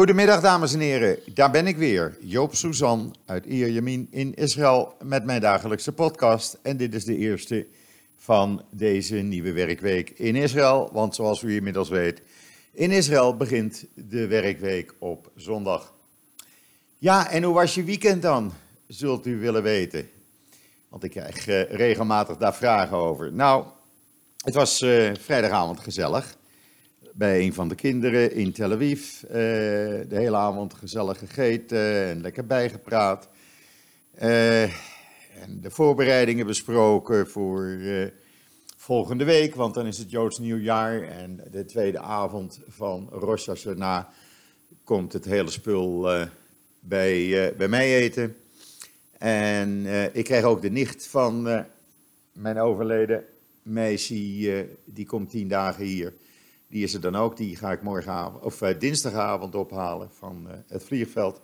Goedemiddag dames en heren, daar ben ik weer, Joop Suzan uit Ierjemien in Israël met mijn dagelijkse podcast. En dit is de eerste van deze nieuwe werkweek in Israël, want zoals u inmiddels weet, in Israël begint de werkweek op zondag. Ja, en hoe was je weekend dan, zult u willen weten? Want ik krijg uh, regelmatig daar vragen over. Nou, het was uh, vrijdagavond gezellig bij een van de kinderen in Tel Aviv. Uh, de hele avond gezellig gegeten en lekker bijgepraat. Uh, en de voorbereidingen besproken voor uh, volgende week, want dan is het Joods nieuwjaar. En de tweede avond van Rosh Hashanah komt het hele spul bij, bij mij eten. En ik krijg ook de nicht van mijn overleden meisje, die komt tien dagen hier. Die is er dan ook, die ga ik morgenavond, of uh, dinsdagavond ophalen van uh, het vliegveld.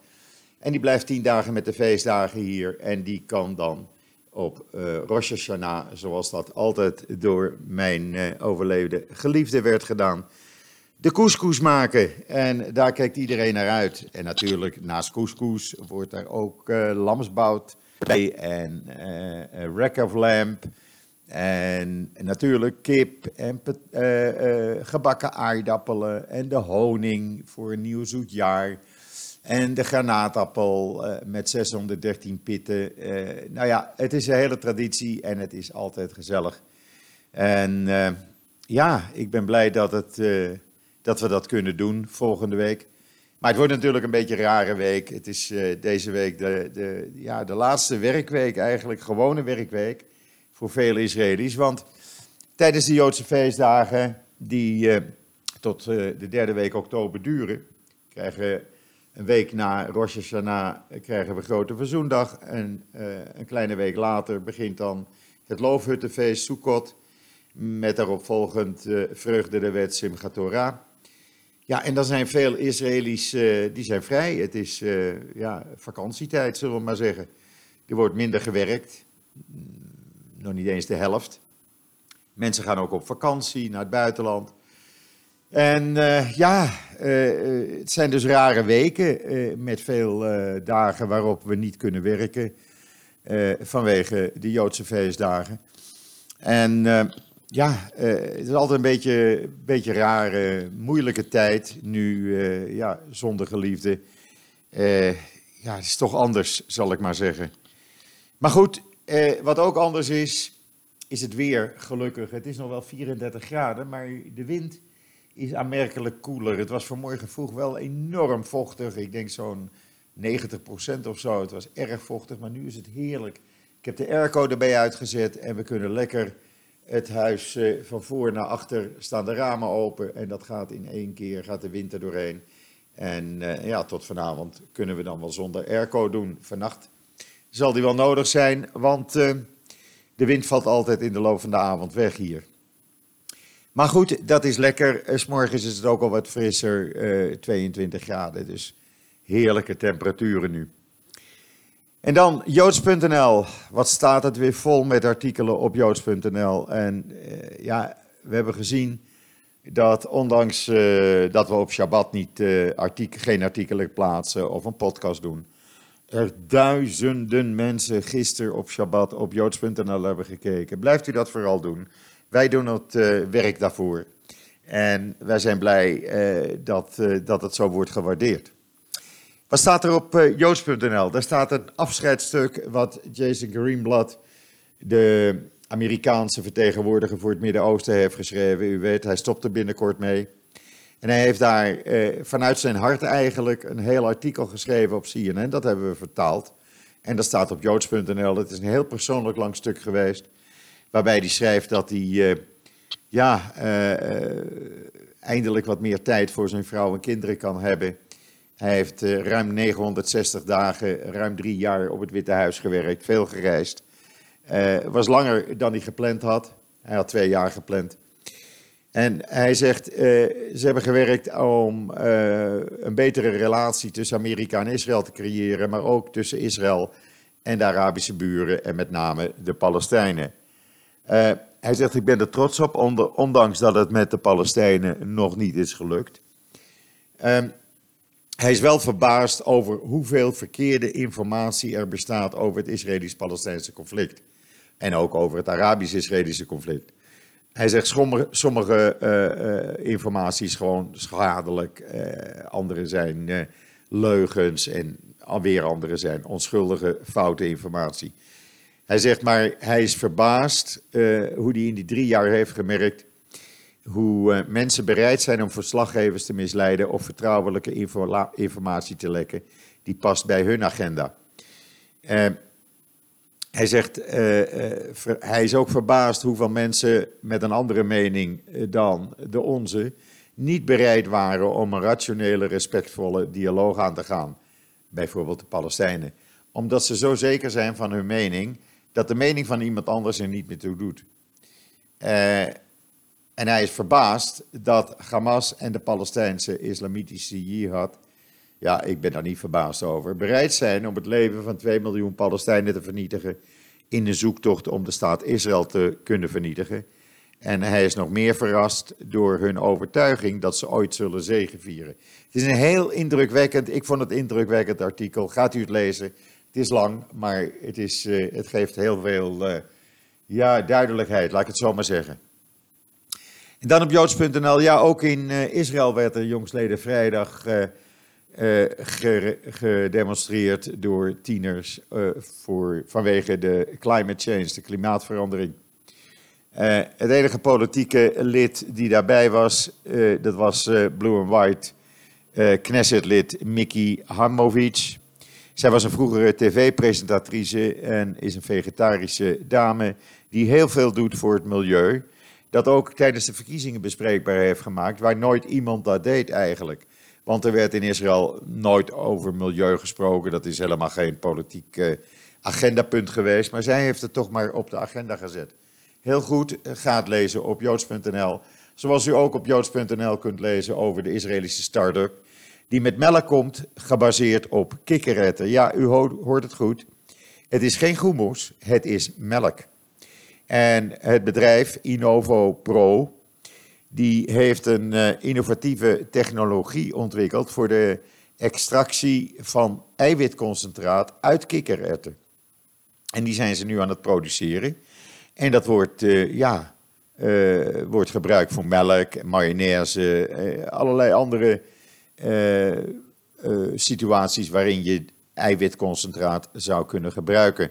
En die blijft tien dagen met de feestdagen hier en die kan dan op uh, Rosh Hashanah, zoals dat altijd door mijn overleden geliefde werd gedaan, de couscous maken. En daar kijkt iedereen naar uit. En natuurlijk, naast couscous wordt er ook lamsbout bij en rack of lamb. En natuurlijk kip en uh, uh, gebakken aardappelen en de honing voor een nieuw zoet jaar. En de granaatappel uh, met 613 pitten. nou ja, het is een hele traditie en het is altijd gezellig. En ja, ik ben blij dat, het, dat we dat kunnen doen volgende week. Maar het wordt natuurlijk een beetje een rare week. Het is deze week de, de, ja, de laatste werkweek eigenlijk, gewone werkweek voor vele Israëli's. Want tijdens de Joodse feestdagen, die uh, tot uh, de derde week oktober duren, krijgen een week na Rosh Hashanah krijgen we Grote Verzoendag. En een kleine week later begint dan het Loofhuttenfeest Sukkot. Met daarop volgend vreugde de wet Simchat Torah. Ja, en dan zijn veel Israëli's, die zijn vrij. Het is ja, vakantietijd, zullen we maar zeggen. Er wordt minder gewerkt nog niet eens de helft. Mensen gaan ook op vakantie naar het buitenland. En uh, ja, uh, het zijn dus rare weken met veel dagen waarop we niet kunnen werken vanwege de Joodse feestdagen. En ja, het is altijd een beetje, beetje rare, moeilijke tijd nu, ja, zonder geliefde. ja, het is toch anders, zal ik maar zeggen. Maar goed, eh, wat ook anders is, is het weer, gelukkig. Het is nog wel 34 graden, maar de wind is aanmerkelijk koeler. Het was vanmorgen vroeg wel enorm vochtig. Ik denk zo'n 90% of zo. Het was erg vochtig, maar nu is het heerlijk. Ik heb de airco erbij uitgezet en we kunnen lekker het huis eh, van voor naar achter staan de ramen open. En dat gaat in één keer, gaat de winter doorheen. En uh, ja, tot vanavond kunnen we dan wel zonder airco doen. Vannacht zal die wel nodig zijn, want uh, de wind valt altijd in de loop van de avond weg hier. Maar goed, dat is lekker. Uh, S morgens is het ook al wat frisser, uh, eh, 22 graden. Dus heerlijke temperaturen nu. En dan joods.nl. Wat staat het weer vol met artikelen op joods.nl? En ja, we hebben gezien dat ondanks dat we op Shabbat niet, artikel, geen artikelen plaatsen of een podcast doen er duizenden mensen gisteren op Shabbat op joods.nl hebben gekeken. Blijft u dat vooral doen. Wij doen het uh, werk daarvoor. En wij zijn blij uh, dat, uh, dat het zo wordt gewaardeerd. Wat staat er op joods.nl? Daar staat een afscheidstuk wat Jason Greenblatt, de Amerikaanse vertegenwoordiger voor het Midden-Oosten, heeft geschreven. U weet, hij stopt er binnenkort mee. En hij heeft daar eh, vanuit zijn hart eigenlijk een heel artikel geschreven op CNN. Dat hebben we vertaald. En dat staat op joods.nl. Het is een heel persoonlijk lang stuk geweest. Waarbij hij schrijft dat hij eh, ja, uh, eindelijk wat meer tijd voor zijn vrouw en kinderen kan hebben. Hij heeft ruim 960 dagen, ruim drie jaar op het Witte Huis gewerkt. Veel gereisd. was langer dan hij gepland had. Hij had twee jaar gepland. En hij zegt, uh, ze hebben gewerkt om uh, een betere relatie tussen Amerika en Israël te creëren, maar ook tussen Israël en de Arabische buren en met name de Palestijnen. Uh, hij zegt, ik ben er trots op, ondanks dat het met de Palestijnen nog niet is gelukt. Ehm, hij is wel verbaasd over hoeveel verkeerde informatie er bestaat over het Israëlisch-Palestijnse conflict. En ook over het Arabisch-Israëlische conflict. Hij zegt sommige, sommige uh, uh, informatie is gewoon schadelijk, uh, andere zijn leugens en alweer andere zijn onschuldige, foute informatie. Hij zegt maar, hij is verbaasd hoe hij in die drie jaar heeft gemerkt hoe mensen bereid zijn om verslaggevers te misleiden of vertrouwelijke informatie te lekken die past bij hun agenda. Hij zegt, uh, uh, hij is ook verbaasd hoeveel mensen met een andere mening eh, dan de onze niet bereid waren om een rationele, respectvolle dialoog aan te gaan. Bijvoorbeeld de Palestijnen. Omdat ze zo zeker zijn van hun mening, dat de mening van iemand anders er niet meer toe doet. En hij is verbaasd dat Hamas en de Palestijnse islamitische jihad, ja, ik ben daar niet verbaasd over, bereid zijn om het leven van 2 miljoen Palestijnen te vernietigen in de zoektocht om de staat Israël te kunnen vernietigen. En hij is nog meer verrast door hun overtuiging dat ze ooit zullen zegevieren. Het is een heel indrukwekkend, ik vond het indrukwekkend artikel. Gaat u het lezen? Het is lang, maar het, is, uh, het geeft heel veel uh, ja, duidelijkheid, laat ik het zo maar zeggen. En dan op joods.nl, ja, ook in uh, Israël werd er jongsleden vrijdag uh, gedemonstreerd door tieners uh, voor, vanwege de climate change, de klimaatverandering. Uh, het enige politieke lid die daarbij was, dat was Blue and White Knesset-lid Mickey Hamovic. Zij was een vroegere tv-presentatrice en is een vegetarische dame die heel veel doet voor het milieu. Dat ook tijdens de verkiezingen bespreekbaar heeft gemaakt, waar nooit iemand dat deed eigenlijk. Want er werd in Israël nooit over milieu gesproken. Dat is helemaal geen politiek uh, agendapunt geweest. Maar zij heeft het toch maar op de agenda gezet. Heel goed, eh, gaat lezen op joods.nl. Zoals u ook op joods.nl kunt lezen over de Israëlische start-up. Die met melk komt, gebaseerd op kikkerretten. Ja, u hoort het goed. Het is geen goemoes, het is melk. En het bedrijf Innovo Pro die heeft een uh, innovatieve technologie ontwikkeld voor de extractie van eiwitconcentraat uit kikkererwten. En die zijn ze nu aan het produceren. En dat wordt, uh, ja, uh, wordt gebruikt voor melk, mayonaise, allerlei andere situaties waarin je eiwitconcentraat zou kunnen gebruiken.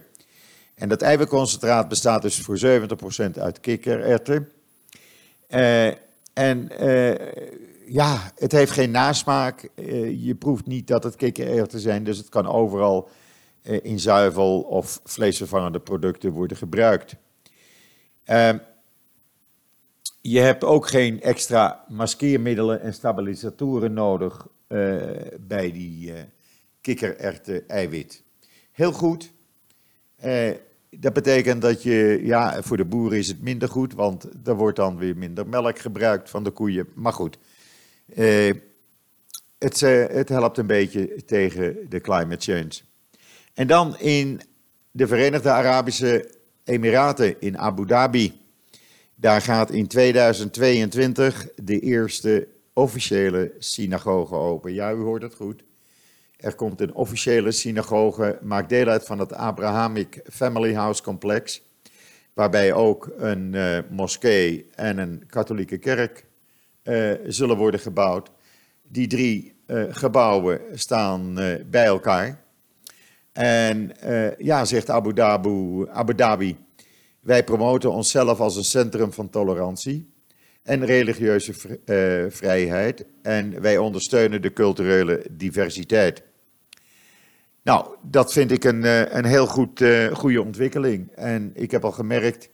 En dat eiwitconcentraat bestaat dus voor 70% uit kikkererwten. En uh, ja, het heeft geen nasmaak. Uh, je proeft niet dat het kikkererwten zijn, dus het kan overal uh, in zuivel of vleesvervangende producten worden gebruikt. Ehm, je hebt ook geen extra maskeermiddelen en stabilisatoren nodig bij die kikkererwten eiwit. Heel goed. Dat betekent dat je, ja, voor de boeren is het minder goed, want er wordt dan weer minder melk gebruikt van de koeien. Maar goed, eh, het, eh, het helpt een beetje tegen de climate change. En dan in de Verenigde Arabische Emiraten, in Abu Dhabi. Daar gaat in 2022 de eerste officiële synagoge open. Ja, u hoort het goed. Er komt een officiële synagoge, maakt deel uit van het Abrahamic Family House Complex, waarbij ook een uh, moskee en een katholieke kerk uh, zullen worden gebouwd. Die drie uh, gebouwen staan bij elkaar. En ja, zegt Abu Dhabi, Abu Dhabi, wij promoten onszelf als een centrum van tolerantie en religieuze vrijheid. En wij ondersteunen de culturele diversiteit. Nou, dat vind ik een, eh, een heel goed, uh, goede ontwikkeling. En ik heb al gemerkt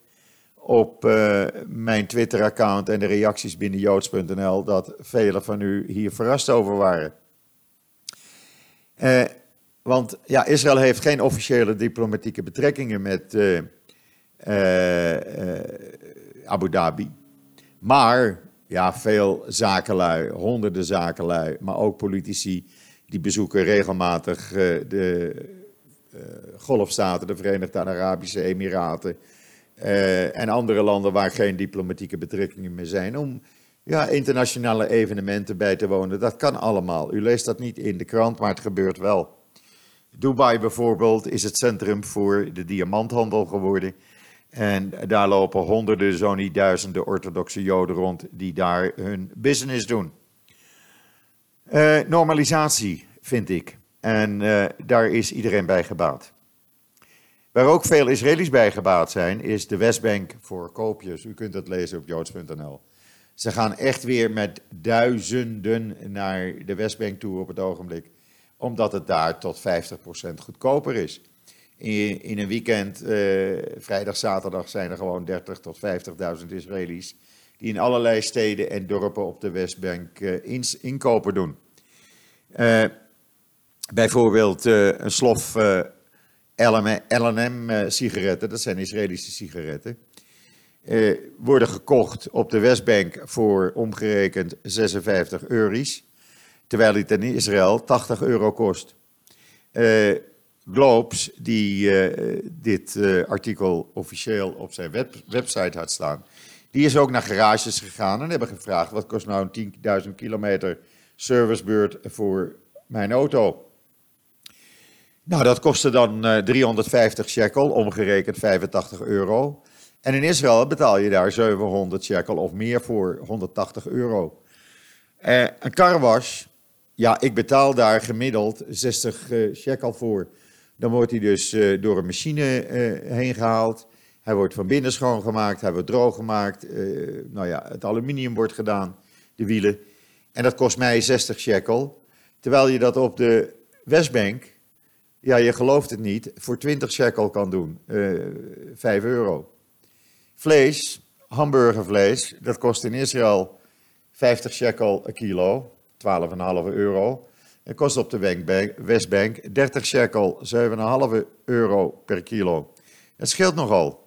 op uh, mijn Twitter-account en de reacties binnen joods.nl dat velen van u hier verrast over waren. Want ja, Israël heeft geen officiële diplomatieke betrekkingen met Abu Dhabi. Maar ja, veel zakenlui, honderden zakenlui, maar ook politici die bezoeken regelmatig uh, de uh, Golfstaten, de Verenigde Arabische Emiraten uh, en andere landen waar geen diplomatieke betrekkingen meer zijn, om ja, internationale evenementen bij te wonen. Dat kan allemaal. U leest dat niet in de krant, maar het gebeurt wel. Dubai bijvoorbeeld is het centrum voor de diamanthandel geworden. En daar lopen honderden, zo niet duizenden orthodoxe Joden rond die daar hun business doen. Uh, normalisatie, vind ik. En uh, daar is iedereen bij gebaat. Waar ook veel Israëli's bij gebaat zijn, is de Westbank voor koopjes. U kunt dat lezen op joods.nl. Ze gaan echt weer met duizenden naar de Westbank toe op het ogenblik, omdat het daar tot 50% goedkoper is. In, in een weekend, uh, vrijdag, zaterdag, zijn er gewoon 30 tot 50.000 Israëli's die in allerlei steden en dorpen op de Westbank uh, inkopen doen. Uh, bijvoorbeeld een slof LNM-sigaretten, dat zijn Israëlische sigaretten, worden gekocht op de Westbank voor omgerekend 56 euro's, terwijl het in Israël 80 euro kost. Globes, die dit artikel officieel op zijn web, website had staan, die is ook naar garages gegaan en hebben gevraagd: wat kost nou een 10.000 kilometer servicebeurt voor mijn auto? Nou, dat kostte dan uh, 350 shekel, omgerekend 85 euro. En in Israël betaal je daar 700 shekel of meer voor, 180 euro. een carwash, ja, ik betaal daar gemiddeld 60 shekel voor. Dan wordt hij dus door een machine heen gehaald. Hij wordt van binnen schoongemaakt, hij wordt droog gemaakt. Uh, nou ja, het aluminium wordt gedaan, de wielen. En dat kost mij 60 shekel. Terwijl je dat op de Westbank, ja, je gelooft het niet, voor 20 shekel kan doen. 5 euro. Vlees, hamburgervlees, dat kost in Israël 50 shekel een kilo, 12,5 euro. Het kost op de Westbank 30 shekel, 7,5 euro per kilo. Dat scheelt nogal.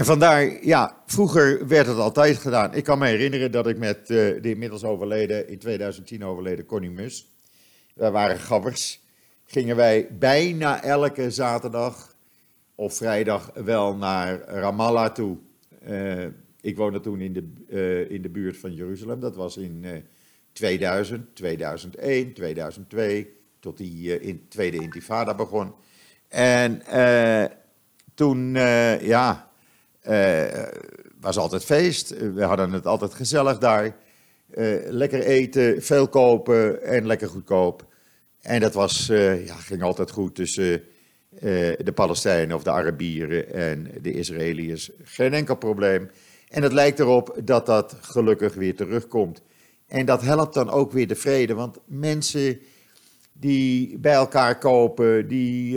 En vandaar, ja, vroeger werd het altijd gedaan. Ik kan me herinneren dat ik met uh, de inmiddels overleden, in 2010 overleden Connie Mus, wij waren gabbers, gingen wij bijna elke zaterdag of vrijdag wel naar Ramallah toe. Uh, ik woonde toen in de, uh, in de buurt van Jeruzalem, dat was in 2000, 2001, 2002, tot die in, tweede intifada begon. En toen, uh, was altijd feest. We hadden het altijd gezellig daar. lekker eten, veel kopen en lekker goedkoop. En dat was, ja, ging altijd goed tussen de Palestijnen of de Arabieren en de Israëliërs. Geen enkel probleem. En het lijkt erop dat dat gelukkig weer terugkomt. En dat helpt dan ook weer de vrede, want mensen die bij elkaar kopen, die,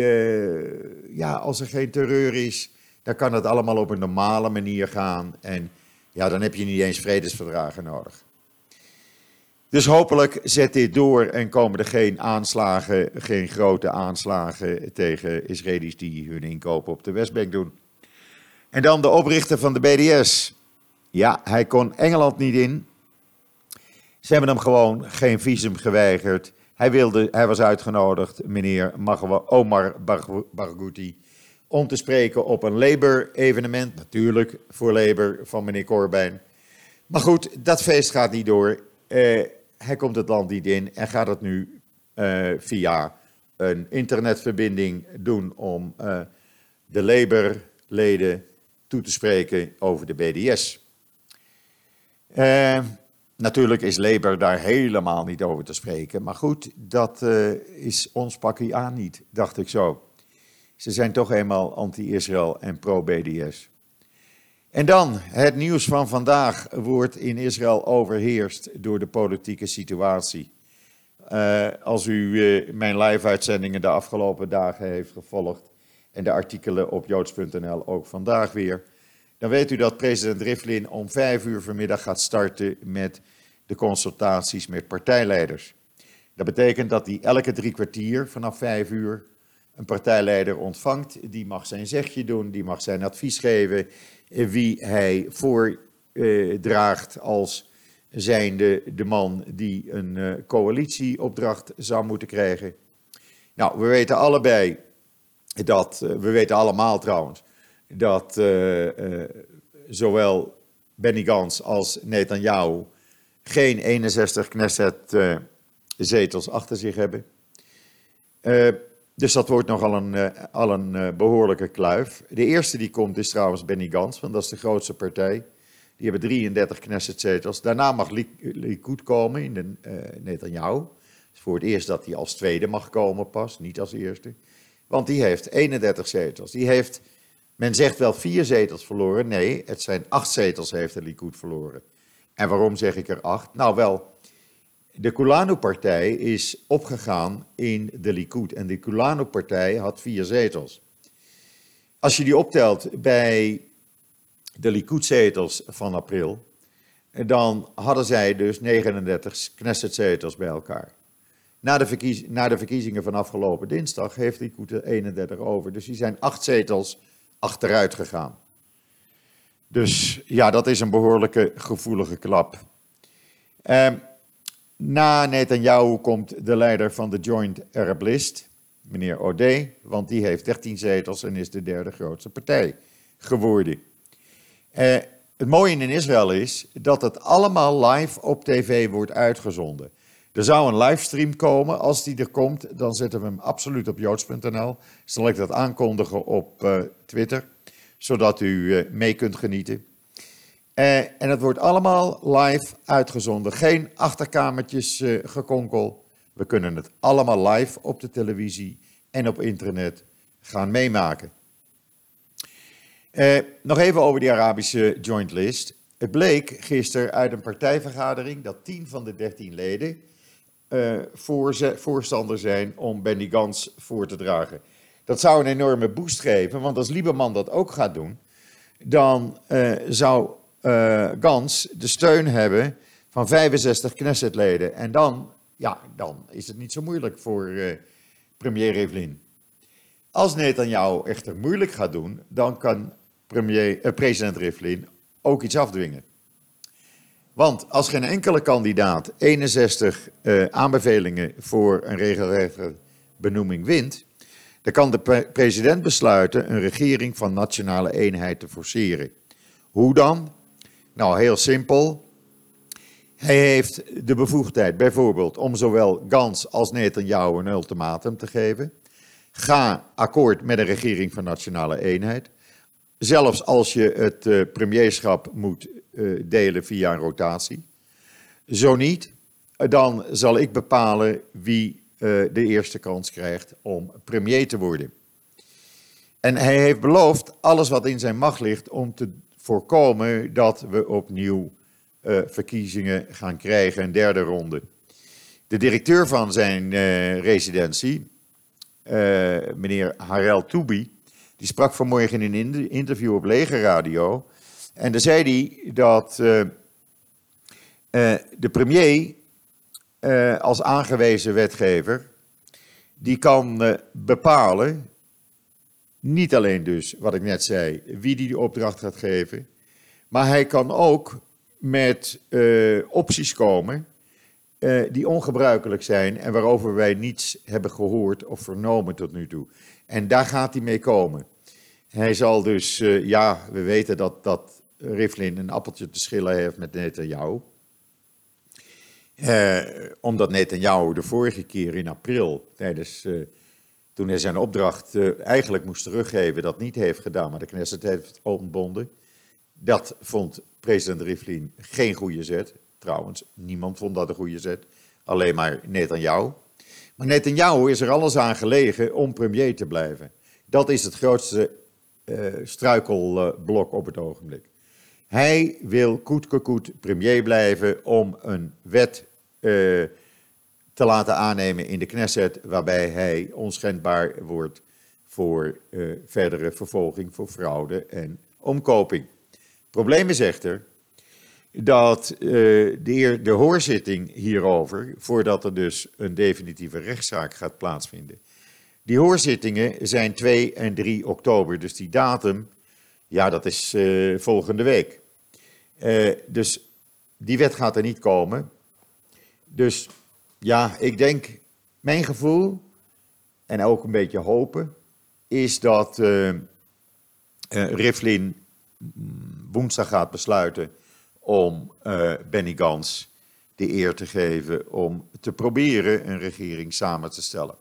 ja, als er geen terreur is, dan kan het allemaal op een normale manier gaan. En ja, dan heb je niet eens vredesverdragen nodig. Dus hopelijk zet dit door en komen er geen aanslagen, geen grote aanslagen tegen Israëli's die hun inkopen op de Westbank doen. En dan de oprichter van de BDS. Ja, hij kon Engeland niet in, ze hebben hem gewoon geen visum geweigerd. Hij, wilde, hij was uitgenodigd, meneer Omar Barghouti, om te spreken op een Labour-evenement. Natuurlijk voor Labour van meneer Corbyn. Maar goed, dat feest gaat niet door. Uh, hij komt het land niet in en gaat het nu uh, via een internetverbinding doen om uh, de Labour-leden toe te spreken over de BDS. Natuurlijk is Labour daar helemaal niet over te spreken. Maar goed, dat is ons pakje aan niet, dacht ik zo. Ze zijn toch eenmaal anti-Israël en pro-BDS. En dan, het nieuws van vandaag wordt in Israël overheerst door de politieke situatie. Uh, als u uh, mijn live-uitzendingen de afgelopen dagen heeft gevolgd en de artikelen op joods.nl ook vandaag weer, dan weet u dat president Rivlin om vijf uur vanmiddag gaat starten met de consultaties met partijleiders. Dat betekent dat hij elke drie kwartier vanaf vijf uur een partijleider ontvangt. Die mag zijn zegje doen, die mag zijn advies geven, wie hij voordraagt als zijnde de man die een uh, coalitieopdracht zou moeten krijgen. Nou, we weten allebei dat, uh, we weten allemaal trouwens, dat zowel Benny Gans als Netanyahu geen 61 Knesset-zetels achter zich hebben. Dus dat wordt nogal een, al een behoorlijke kluif. De eerste die komt is trouwens Benny Gans, want dat is de grootste partij. Die hebben 33 Knesset-zetels. Daarna mag Likud komen in de uh. Het is voor het eerst dat hij als tweede mag komen pas, niet als eerste. Want die heeft 31 zetels. Die heeft, men zegt wel vier zetels verloren. Nee, het zijn acht zetels heeft de Likud verloren. En waarom zeg ik er acht? Nou wel, de Kulanu-partij is opgegaan in de Likud. En de Kulanu-partij had vier zetels. Als je die optelt bij de Likud-zetels van april, dan hadden zij dus 39 Knesset-zetels bij elkaar. Na de, na de, verkiezingen van afgelopen dinsdag heeft Likud er 31 over. Dus die zijn acht zetels achteruit gegaan. Dus ja, dat is een behoorlijke gevoelige klap. Eh, na Netanyahu komt de leider van de Joint Arab List, meneer O'Day, want die heeft 13 zetels en is de derde grootste partij geworden. Eh, het mooie in Israël is dat het allemaal live op tv wordt uitgezonden. Er zou een livestream komen. Als die er komt, dan zetten we hem absoluut op joods.nl. Zal ik dat aankondigen op uh, Twitter, zodat u uh, mee kunt genieten. Uh, en het wordt allemaal live uitgezonden. Geen achterkamertjes gekonkel. We kunnen het allemaal live op de televisie en op internet gaan meemaken. Eh, nog even over die Arabische Joint List. Het bleek gisteren uit een partijvergadering dat 10 van de 13 leden uh, voorstander zijn om Benny Gans voor te dragen. Dat zou een enorme boost geven, want als Lieberman dat ook gaat doen, dan uh, zou Gans de steun hebben van 65 Knessetleden. En dan, ja, dan is het niet zo moeilijk voor premier Rivlin. Als Netanyahu echter moeilijk gaat doen, dan kan premier, eh, president Rivlin ook iets afdwingen. Want als geen enkele kandidaat 61 eh, aanbevelingen voor een regelrechte benoeming wint, dan kan de president besluiten een regering van nationale eenheid te forceren. Hoe dan? Nou, heel simpel. Hij heeft de bevoegdheid bijvoorbeeld om zowel Gans als Netanyahu een ultimatum te geven. Ga akkoord met een regering van nationale eenheid. Zelfs als je het uh, premierschap moet uh, delen via een rotatie. Zo niet, dan zal ik bepalen wie uh, de eerste kans krijgt om premier te worden. En hij heeft beloofd alles wat in zijn macht ligt om te voorkomen dat we opnieuw verkiezingen gaan krijgen, een derde ronde. De directeur van zijn residentie, meneer Harel Toubi, die sprak vanmorgen in een interview op Legerradio. En daar zei hij dat de premier als aangewezen wetgever, die kan bepalen, niet alleen dus wat ik net zei, wie die de opdracht gaat geven, maar hij kan ook met opties komen die ongebruikelijk zijn en waarover wij niets hebben gehoord of vernomen tot nu toe. En daar gaat hij mee komen. Hij zal dus, uh, ja, we weten dat, dat Rivlin een appeltje te schillen heeft met Netanyahu. Omdat Netanyahu de vorige keer in april, tijdens, toen hij zijn opdracht eigenlijk moest teruggeven, dat niet heeft gedaan, maar de Knesset heeft ontbonden. Dat vond president Rivlin geen goede zet. Trouwens, niemand vond dat een goede zet, alleen maar Netanyahu. Maar Netanyahu is er alles aan gelegen om premier te blijven. Dat is het grootste uh, struikelblok op het ogenblik. Hij wil koet premier blijven om een wet uh, te laten aannemen in de Knesset, waarbij hij onschendbaar wordt voor uh, verdere vervolging voor fraude en omkoping. Probleem is echter dat de, de hoorzitting hierover, voordat er dus een definitieve rechtszaak gaat plaatsvinden, die hoorzittingen zijn 2 en 3 oktober, dus die datum, ja, dat is uh, volgende week. Dus die wet gaat er niet komen. Dus ja, ik denk, mijn gevoel, en ook een beetje hopen, is dat uh, Rivlin woensdag gaat besluiten om uh, Benny Gans de eer te geven om te proberen een regering samen te stellen.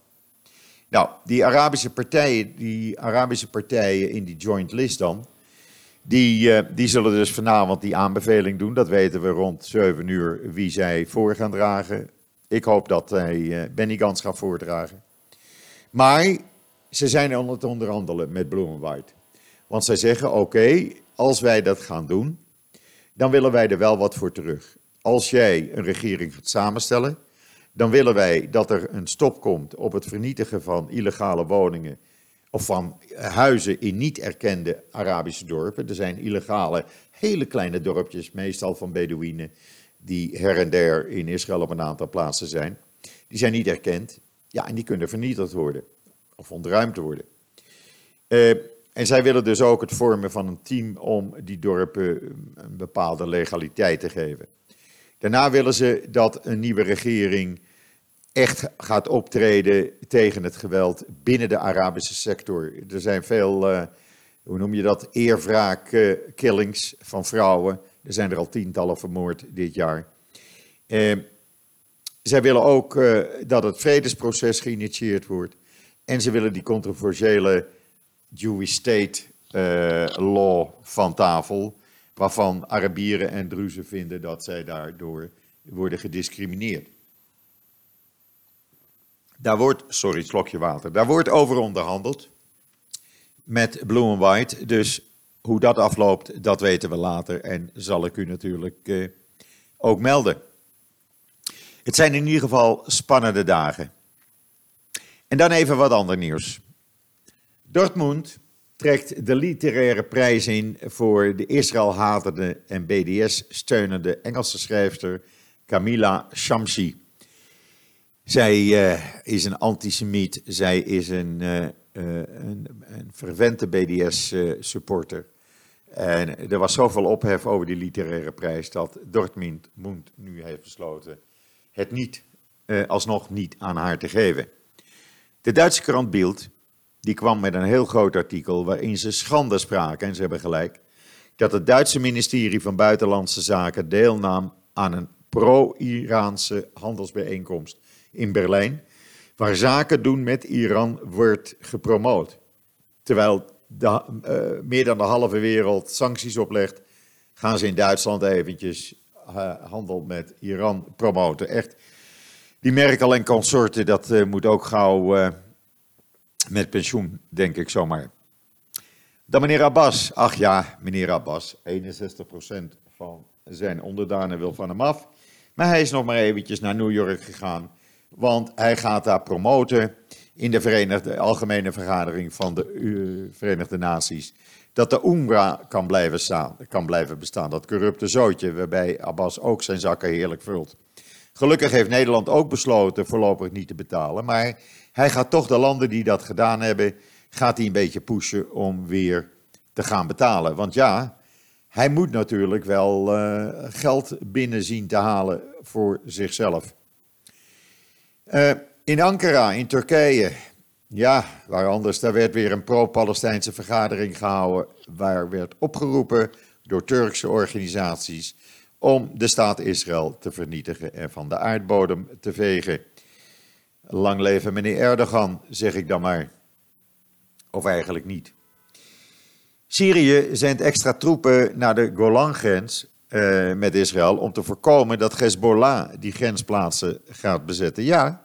Nou, die Arabische partijen, die Arabische partijen in die joint list dan, die, die zullen dus vanavond die aanbeveling doen. Dat weten we rond 7 uur wie zij voor gaan dragen. Ik hoop dat hij uh, Benny Gans gaat voordragen. Maar ze zijn aan het onderhandelen met White. Want zij zeggen: oké, als wij dat gaan doen, dan willen wij er wel wat voor terug. Als jij een regering gaat samenstellen, dan willen wij dat er een stop komt op het vernietigen van illegale woningen of van huizen in niet erkende Arabische dorpen. Er zijn illegale, hele kleine dorpjes, meestal van Bedouinen, die her en der in Israël op een aantal plaatsen zijn. Die zijn niet erkend. Ja, en die kunnen vernietigd worden of ontruimd worden. Uh, en zij willen dus ook het vormen van een team om die dorpen een bepaalde legaliteit te geven. Daarna willen ze dat een nieuwe regering echt gaat optreden tegen het geweld binnen de Arabische sector. Er zijn veel, uh, hoe noem je dat, eerwraak uh, killings van vrouwen. Er zijn er al tientallen vermoord dit jaar. Uh, zij willen ook dat het vredesproces geïnitieerd wordt. En ze willen die controversiële Jewish State law van tafel waarvan Arabieren en Druzen vinden dat zij daardoor worden gediscrimineerd. Daar wordt, sorry, slokje water, daar wordt over onderhandeld met Blue and White. Dus hoe dat afloopt, dat weten we later en zal ik u natuurlijk eh, ook melden. Het zijn in ieder geval spannende dagen. En dan even wat ander nieuws. Dortmund trekt de literaire prijs in voor de Israël-hatende en BDS-steunende Engelse schrijfster Camilla Shamsi. Zij uh, is een antisemiet, zij is een, uh, een, een vervente BDS-supporter. En er was zoveel ophef over die literaire prijs dat Dortmund nu heeft besloten het niet, alsnog niet aan haar te geven. De Duitse krant Bild die kwam met een heel groot artikel waarin ze schande spraken, en ze hebben gelijk, dat het Duitse ministerie van Buitenlandse Zaken deelnam aan een pro-Iraanse handelsbijeenkomst in Berlijn, waar zaken doen met Iran wordt gepromoot. Terwijl de, uh, meer dan de halve wereld sancties oplegt, gaan ze in Duitsland eventjes uh, handel met Iran promoten. Echt, die Merkel en consorten, dat uh, moet ook gauw met pensioen, denk ik zomaar. Dan meneer Abbas. Ach ja, meneer Abbas. 61% van zijn onderdanen wil van hem af. Maar hij is nog maar eventjes naar New York gegaan. Want hij gaat daar promoten in de Verenigde, Algemene Vergadering van de uh, Verenigde Naties. Dat de UNRWA kan blijven, staan, kan blijven bestaan. Dat corrupte zootje waarbij Abbas ook zijn zakken heerlijk vult. Gelukkig heeft Nederland ook besloten voorlopig niet te betalen. Maar hij gaat toch de landen die dat gedaan hebben, gaat hij een beetje pushen om weer te gaan betalen. Want ja, hij moet natuurlijk wel uh, geld binnen zien te halen voor zichzelf. Uh, in Ankara, in Turkije, ja, waar anders, daar werd weer een pro-Palestijnse vergadering gehouden, waar werd opgeroepen door Turkse organisaties om de staat Israël te vernietigen en van de aardbodem te vegen. Lang leven meneer Erdogan, zeg ik dan maar. Of eigenlijk niet. Syrië zendt extra troepen naar de Golangrens uh, met Israël om te voorkomen dat Hezbollah die grensplaatsen gaat bezetten. Ja,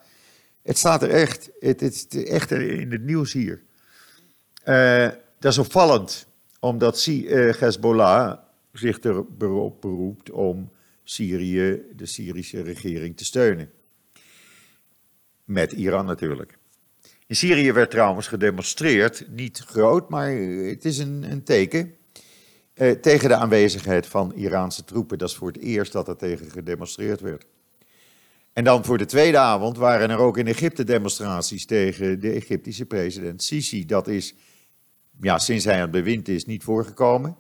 het staat er echt. Het, het is echt in het nieuws hier. Uh, dat is opvallend, omdat uh, Hezbollah zich erop beroept om Syrië, de Syrische regering, te steunen. Met Iran natuurlijk. In Syrië werd trouwens gedemonstreerd, niet groot, maar het is een, een teken. Eh, tegen de aanwezigheid van Iraanse troepen. Dat is voor het eerst dat er tegen gedemonstreerd werd. En dan voor de tweede avond waren er ook in Egypte demonstraties tegen de Egyptische president Sisi. Dat is, ja, sinds hij aan het bewind is, niet voorgekomen.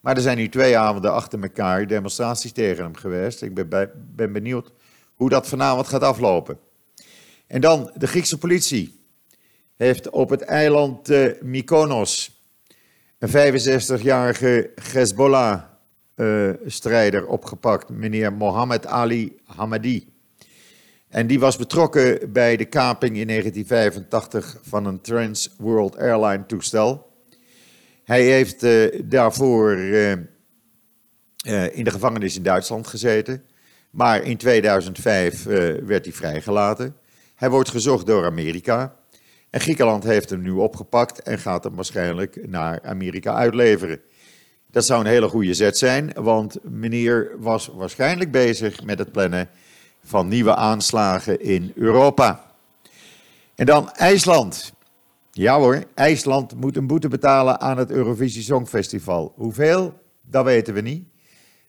Maar er zijn nu twee avonden achter elkaar demonstraties tegen hem geweest. Ik ben, ben benieuwd hoe dat vanavond gaat aflopen. En dan de Griekse politie heeft op het eiland uh, Mykonos een 65-jarige Hezbollah IS-strijder opgepakt, meneer Mohammed Ali Hamadi. En die was betrokken bij de kaping in 1985 van een Trans World Airline toestel. Hij heeft uh, daarvoor uh, in de gevangenis in Duitsland gezeten. Maar in 2005 werd hij vrijgelaten. Hij wordt gezocht door Amerika. En Griekenland heeft hem nu opgepakt en gaat hem waarschijnlijk naar Amerika uitleveren. Dat zou een hele goede zet zijn, want meneer was waarschijnlijk bezig met het plannen van nieuwe aanslagen in Europa. En dan IJsland. Ja hoor, IJsland moet een boete betalen aan het Eurovisie Songfestival. Hoeveel? Dat weten we niet.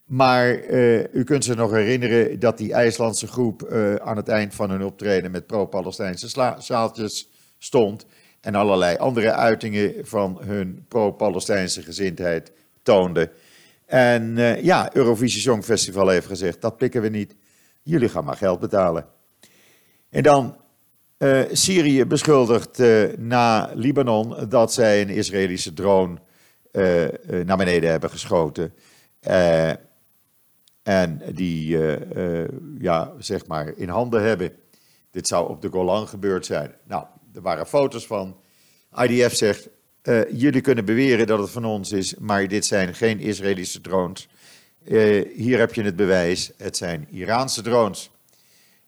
Maar uh, u kunt zich nog herinneren dat die IJslandse groep uh, aan het eind van hun optreden met pro-Palestijnse zaaltjes stond. En allerlei andere uitingen van hun pro-Palestijnse gezindheid toonde. En uh, ja, Eurovisie Songfestival heeft gezegd, dat pikken we niet. Jullie gaan maar geld betalen. En dan uh, Syrië beschuldigt uh, na Libanon dat zij een Israëlische drone naar beneden hebben geschoten. en die ja, zeg maar in handen hebben. Dit zou op de Golan gebeurd zijn. Nou, er waren foto's van. IDF zegt, jullie kunnen beweren dat het van ons is, maar dit zijn geen Israëlische drones. Uh, hier heb je het bewijs, het zijn Iraanse drones.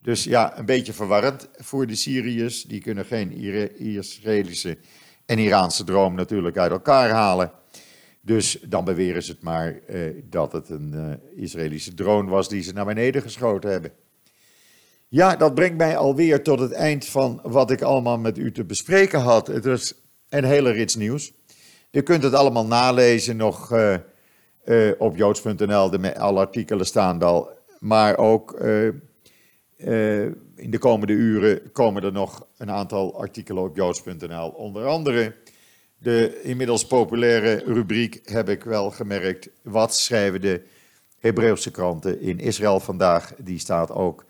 Dus ja, een beetje verwarrend voor de Syriërs. Die kunnen geen Israëlische en Iraanse droom natuurlijk uit elkaar halen. Dus dan beweren ze het maar uh, dat het een Israëlische drone was die ze naar beneden geschoten hebben. Ja, dat brengt mij alweer tot het eind van wat ik allemaal met u te bespreken had. Het is een hele rits nieuws. U kunt het allemaal nalezen nog uh, uh, op joods.nl. Alle artikelen staan al. Maar ook uh, in de komende uren komen er nog een aantal artikelen op joods.nl. Onder andere de inmiddels populaire rubriek heb ik wel gemerkt. Wat schrijven de Hebreeuwse kranten in Israël vandaag? Die staat ook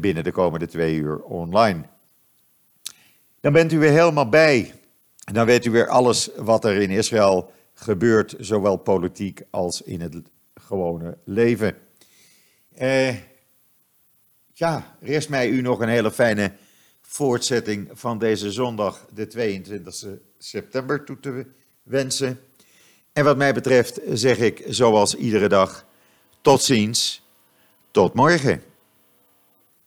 binnen de komende twee uur online. Dan bent u weer helemaal bij. Dan weet u weer alles wat er in Israël gebeurt, zowel politiek als in het gewone leven. Uh, ja, rest mij u nog een hele fijne voortzetting van deze zondag, de 22 september, toe te wensen. En wat mij betreft zeg ik, zoals iedere dag, tot ziens, tot morgen.